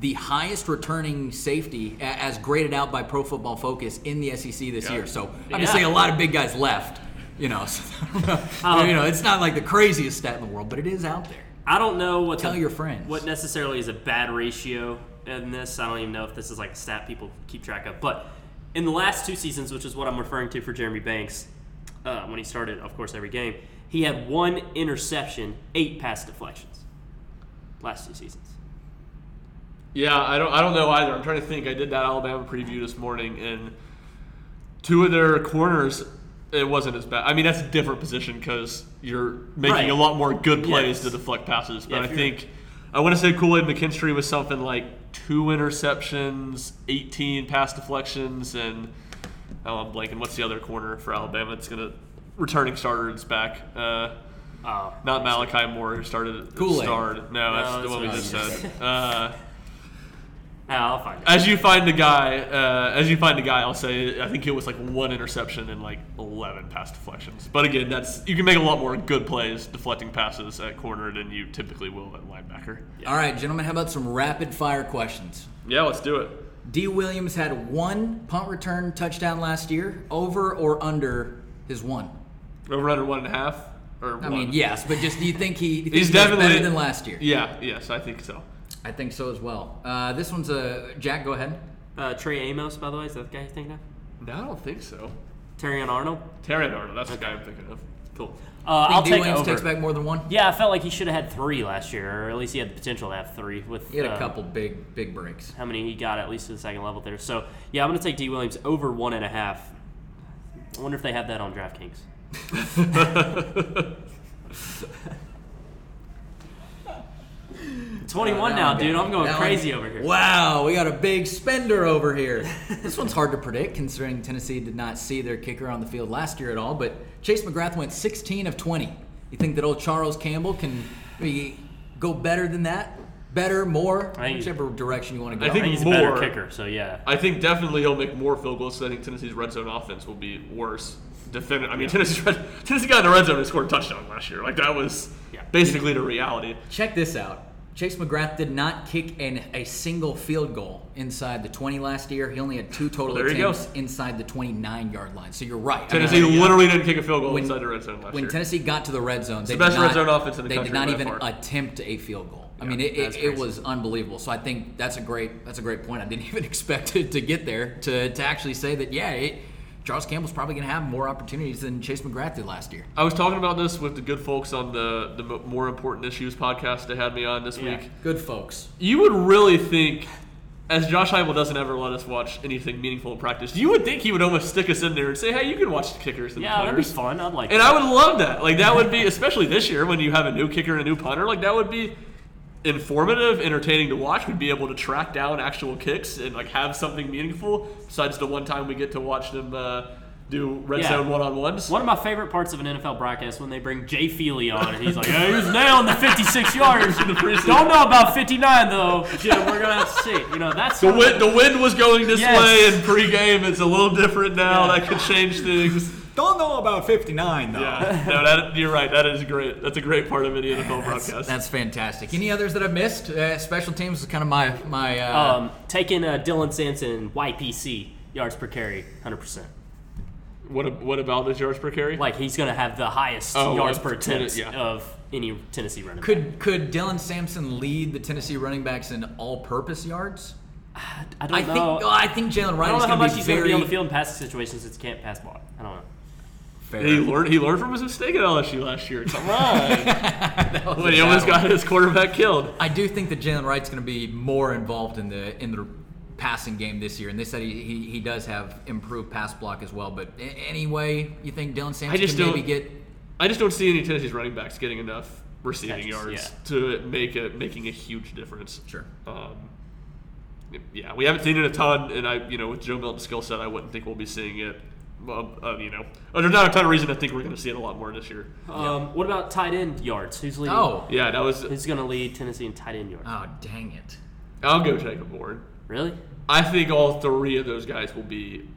the highest returning safety as graded out by Pro Football Focus in the SEC this Yeah. year. So obviously Yeah. a lot of big guys left. You know, so, Um, you know, it's not like the craziest stat in the world, but it is out there. I don't know what Tell the- your friends. what necessarily is a bad ratio in this. I don't even know if this is like a stat people keep track of. But in the last two seasons, which is what I'm referring to for Jeremy Banks, uh, when he started, of course, every game, he had one interception, eight pass deflections. Last two seasons. Yeah, I don't, I don't know either. I'm trying to think. I did that Alabama preview this morning, and two of their corners, it wasn't as bad. I mean, that's a different position because you're making Right. a lot more good plays Yes. to deflect passes. But Yeah, I think I want to say Kool Aid McKinstry was something like two interceptions, 18 pass deflections, and oh, I'm blanking. What's the other corner for Alabama? It's gonna returning starter is back. Uh, Oh, not Malachi Moore who started Kool-Aid. starred. No, that's No, the one we just said. Uh, I'll find it. as you find a guy, uh, as you find a guy, I'll say I think it was like one interception and like 11 pass deflections. But again, that's you can make a lot more good plays deflecting passes at corner than you typically will at linebacker. All right, gentlemen, how about some rapid fire questions? Yeah, let's do it. D. Williams had one punt return touchdown last year, over or under his one? Over under one and a half, or I one? mean, yes, but just do you think he, you think He's he definitely better than last year? Yeah, yes, I think so. I think so as well. Uh, this one's a Jack. Go ahead. Uh, Trey Amos, by the way, is that the guy you're thinking of? No, I don't think so. Terry Arnold. Terry Arnold, that's the guy I'm thinking of. Cool. Uh, I'll take Williams over. takes back more than one. Yeah, I felt like he should have had three last year, or at least he had the potential to have three. With He had a uh, couple big big breaks. how many he got at least to the second level there. So yeah, I'm gonna take Dee Williams over one and a half. I wonder if they have that on DraftKings. 21 uh, now, dude. I'm going That crazy one- over here. Wow, we got a big spender over here. this one's hard to predict considering Tennessee did not see their kicker on the field last year at all. But Chase McGrath went 16 of 20. You think that old Charles Campbell can maybe go better than that? Better, more, I think- whichever direction you want to go. I I think think he's a better kicker, so yeah. I think definitely he'll make more field goals. So I think Tennessee's red zone offense will be worse. Defend. I mean, Tennessee's red, Tennessee got in the red zone and scored a touchdown last year. Like that was Yeah. basically the reality. Check this out. Chase McGrath did not kick in a single field goal inside the 20 last year. He only had two total There attempts inside the 29 yard line. So you're right. I mean, Tennessee yeah. literally didn't kick a field goal When- inside the red zone last when year. Tennessee got to the red zone, they the best did red not, zone offense in the they country did not even far. attempt a field goal. I Yeah, mean, it, it, it was unbelievable. So I think that's a great that's a great point. I didn't even expect it to get there to, to actually say that yeah, it, Charles Campbell's probably going to have more opportunities than Chase McGrath did last year. I was talking about this with the good folks on the the more important issues podcast they had me on this Yeah. week. Good folks. You would really think, as Josh Heupel doesn't ever let us watch anything meaningful in practice, you would think he would almost stick us in there and say, "Hey, you can watch the kickers and Yeah, the that'd be fun. I'd like And that. I would love that. Like that would be, especially this year when you have a new kicker and a new punter. Like that would be informative, entertaining to watch. We'd be able to track down actual kicks and like have something meaningful. Besides the one time we get to watch them uh, do red Yeah. zone one on ones. One of my favorite parts of an NFL broadcast when they bring Jay Feely on and he's like, "Yeah, he was nailing the 56 yards. In the pre season Don't know about 59 though. Jim, we're gonna have to see. You know, that's The wind, the wind was going this Yes. way in pregame. It's a little different now. Yeah. That could change things. Don't know about 59 though. Yeah, no, that, you're right. That is great. That's a great part of any NFL That's, broadcast. that's fantastic. Any others that I've missed? Uh, special teams is kind of my my. Uh, Um, taking uh, Dylan Sampson YPC yards per carry, 100. percent what, what about the yards per carry? Like he's gonna have the highest Oh, yards of per Ten- attempt yeah. of any Tennessee running. back. could could Dylan Sampson lead the Tennessee running backs in all-purpose yards? I don't I know. think oh, I think Jaylen I don't know how much to be he's very gonna be on the field in passing situations since he can't pass block. I don't know. Fair. He learned. He learned from his mistake at LSU last year. Come on, was when he a almost bad got his quarterback killed. I do think that Jaylen Wright's going to be more involved in the in the passing game this year, and they said he, he, he does have improved pass block as well. But anyway, you think Dylan Sampson just can maybe get? I just don't see any Tennessee's running backs getting enough receiving Catches, yards yeah. to make a making a huge difference. Sure. Um, yeah, we haven't seen it a ton, and I, you know, with Joe Milton's skill set, I wouldn't think we'll be seeing it. Well, uh, you know, there's not a ton of reason to think we're going to see it a lot more this year. Um, what about tight end yards? Who's leading? Oh, Yeah, that was. Who's gonna lead Tennessee in tight end yards? oh, dang it! I'll go Jacob board. Really? I think all three of those guys will be.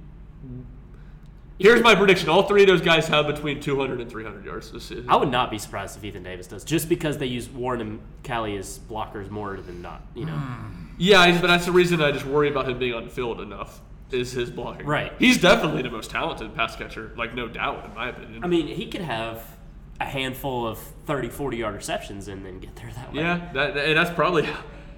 Here's my prediction: all three of those guys have between 200 and 300 yards this season. I would not be surprised if Ethan Davis does, just because they use Warren and Callie as blockers more than not. You know, Hmm. Yeah, but that's the reason I just worry about him being on the field enough. Is his blocking? Right. He's definitely the most talented pass catcher, like no doubt, in my opinion. I mean, he could have a handful of 30, 40 yard receptions and then get there that way. yeah, that, and that's probably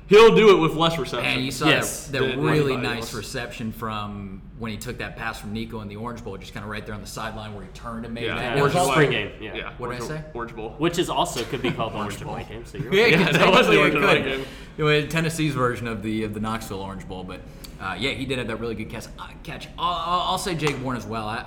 he'll do it with less reception. And you saw Yes, that, that really nice else. reception from when he took that pass from Nico in the Orange Bowl, just kind of right there on the sideline where he turned and made yeah, that. Yeah, Orange Bowl. also- spring game. Yeah. Yeah, What did I say? Orange Bowl. Which is also could be called the Orange Bowl game. So you're Yeah, right. it Yeah, could that was the Orange Bowl game. It was Tennessee's version of the of the Knoxville Orange Bowl, but uh, yeah, he did have that really good catch. Uh, catch. I'll, I'll I'll say Jake Warren as well. I,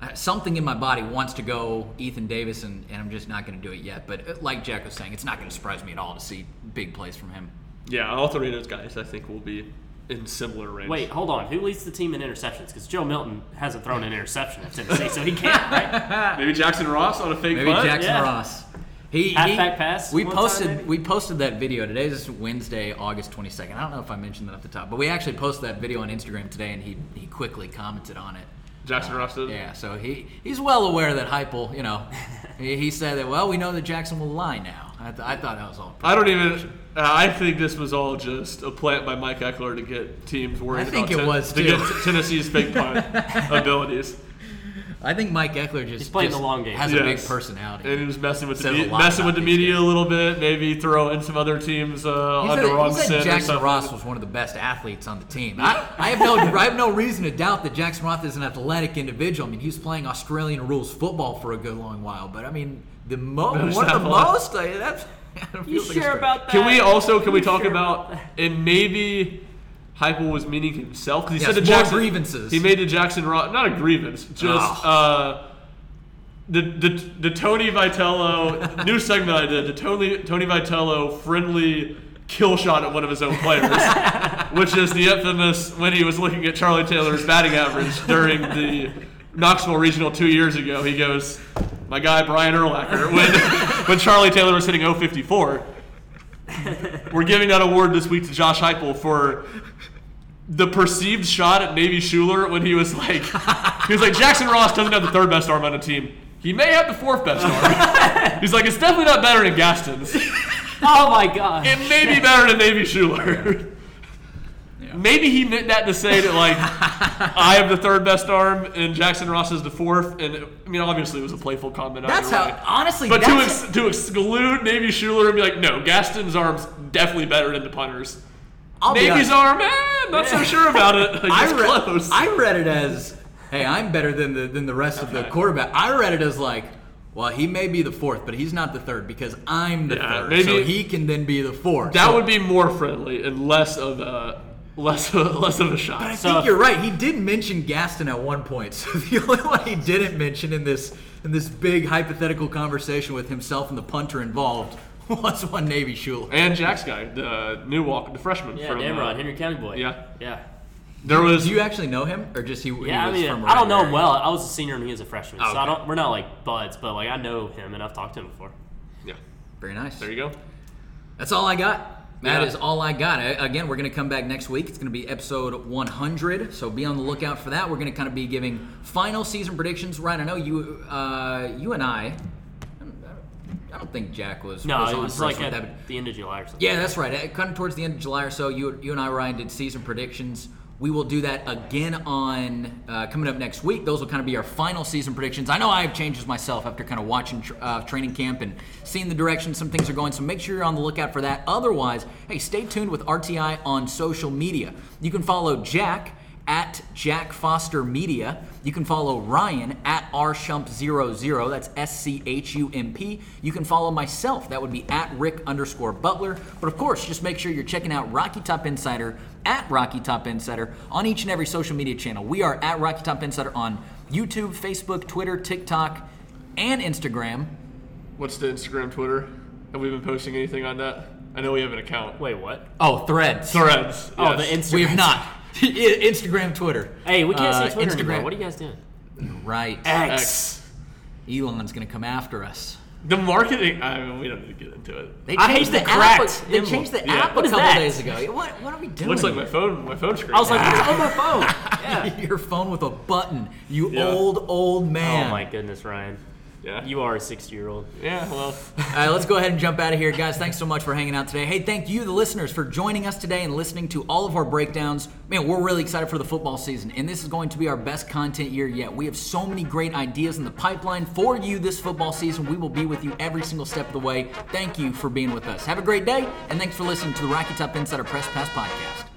I, I something in my body wants to go Ethan Davis, and, and I'm just not going to do it yet. But uh, like Jack was saying, it's not going to surprise me at all to see big plays from him. Yeah, all three of those guys I think will be in similar range. Wait, hold on. Who leads the team in interceptions? Because Joe Milton hasn't thrown an interception at Tennessee, so he can't, right? maybe Jackson Ross on a fake Maybe punt. Jackson Yeah. Ross. He, Halfback he- pass We one time, posted we posted that video today. This is Wednesday, August twenty second. I don't know if I mentioned that at the top, but we actually posted that video on Instagram today, and he he quickly commented on it. Jackson uh, Ross did. Yeah, so he he's well aware that Heupel, you know, he, he said that. Well, we know that Jackson will lie now. I, th- I thought that was all. I don't even. Uh, I think this was all just a plant by Mike Ekeler to get teams worried I think about it was, to too. get t- Tennessee's big punt abilities. I think Mike Ekeler just He's playing just the long game. Has a big personality. And he was messing with the Says a me- lot messing with the these media guys. a little bit. Maybe throw in some other teams uh, He on said, the wrong he said sin or Jackson something. Ross was one of the best athletes on the team. I, I have no I have no reason to doubt that Jackson Ross is an athletic individual. I mean, he was playing Australian rules football for a good long while, but I mean, the mo- Most one of the most I, that's that You feels like sure about that? Can we also can we talk sure about that? and maybe Heupel was meaning himself because he Yes, said to more Jackson grievances. He made to Jackson Ross not a grievance, just Oh. uh, the the the Tony Vitello new segment I did the Tony Tony Vitello friendly kill shot at one of his own players, which is the infamous when he was looking at Charlie Taylor's batting average during the Knoxville Regional two years ago. He goes, "My guy Brian Urlacher," when when Charlie Taylor was hitting 054. We're giving that award this week to Josh Heupel for the perceived shot at Navy Shuler when he was like, he was like, Jackson Ross doesn't have the third best arm on the team. He may have the fourth best arm. He's like, it's definitely not better than Gaston's. Oh my god. It may be better than Navy Shuler. Maybe he meant that to say that like I have the third best arm and Jackson Ross is the fourth, and I mean obviously it was a playful comment. That's how way. honestly. But to, ex- to exclude Navy Shuler and be like, no, Gaston's arm's definitely better than the punter's. I'll Navy's arm, eh, I'm not so sure about it. Like, I close. I read it as, hey, I'm better than the than the rest of the quarterback. I read it as like, well, he may be the fourth, but he's not the third because I'm the Yeah, third, so he can then be the fourth. that So- would be more friendly and less of a less of, less of a shot. But I So- think you're right. He did mention Gaston at one point. So the only one he didn't mention in this in this big hypothetical conversation with himself and the punter involved was one Navy Shuler. and Jack's guy, the new walk, the freshman Yeah, from Damron, uh, Henry County boy. yeah. Yeah. There was Do you actually know him, or just he? he Yeah, I was mean, from I don't know him well. I was a senior and he was a freshman, so I don't. We're not like buds, but like I know him and I've talked to him before. yeah. Very nice. There you go. That's all I got. That Yeah. is all I got. I, again, we're going to come back next week. It's going to be episode 100, so be on the lookout for that. We're going to kind of be giving final season predictions. Ryan, I know you, uh, you and I. I don't think Jack was. No, was it was like at that, the end of July or something. Yeah, that's right. Kind of towards the end of July or so, you, you and I, Ryan, did season predictions. We will do that again on uh, coming up next week. Those will kind of be our final season predictions. I know I have changes myself after kind of watching tr- uh, training camp and seeing the direction some things are going. So make sure you're on the lookout for that. Otherwise, hey, stay tuned with RTI on social media. You can follow Jack at Jack Foster Media. You can follow Ryan at rshump00. That's S C H U M P. You can follow myself. That would be at Ric underscore Butler. But of course, just make sure you're checking out Rocky Top Insider at Rocky Top Insider on each and every social media channel. We are at Rocky Top Insider on YouTube, Facebook, Twitter, TikTok, and Instagram. What's the Instagram, Twitter? Have we been posting anything on that? I know we have an account. Wait, what? Oh, Threads. Threads. Oh, yes. the Instagram. We have not. Instagram, Twitter. Hey, we can't Uh, say Twitter Instagram. anymore. What are you guys doing? Right. X. Elon's going to come after us. The marketing. I mean, we don't need to get into it. They I hate changed the the, app. They emblem. changed the Yeah. app What a is couple that? days ago. What, what are we doing? Looks like my phone. My phone screen. I was like, it's on my phone. Yeah. your phone with a button. You Yeah. old old man. Oh my goodness, Ryan. Yeah. You are a 60 year old. Yeah. Well. All right, let's go ahead and jump out of here, guys. Thanks so much for hanging out today. Hey, thank you, the listeners, for joining us today and listening to all of our breakdowns. Man, we're really excited for the football season, and this is going to be our best content year yet. We have so many great ideas in the pipeline for you this football season. We will be with you every single step of the way. Thank you for being with us. Have a great day, and thanks for listening to the Rocky Top Insider Press Pass podcast.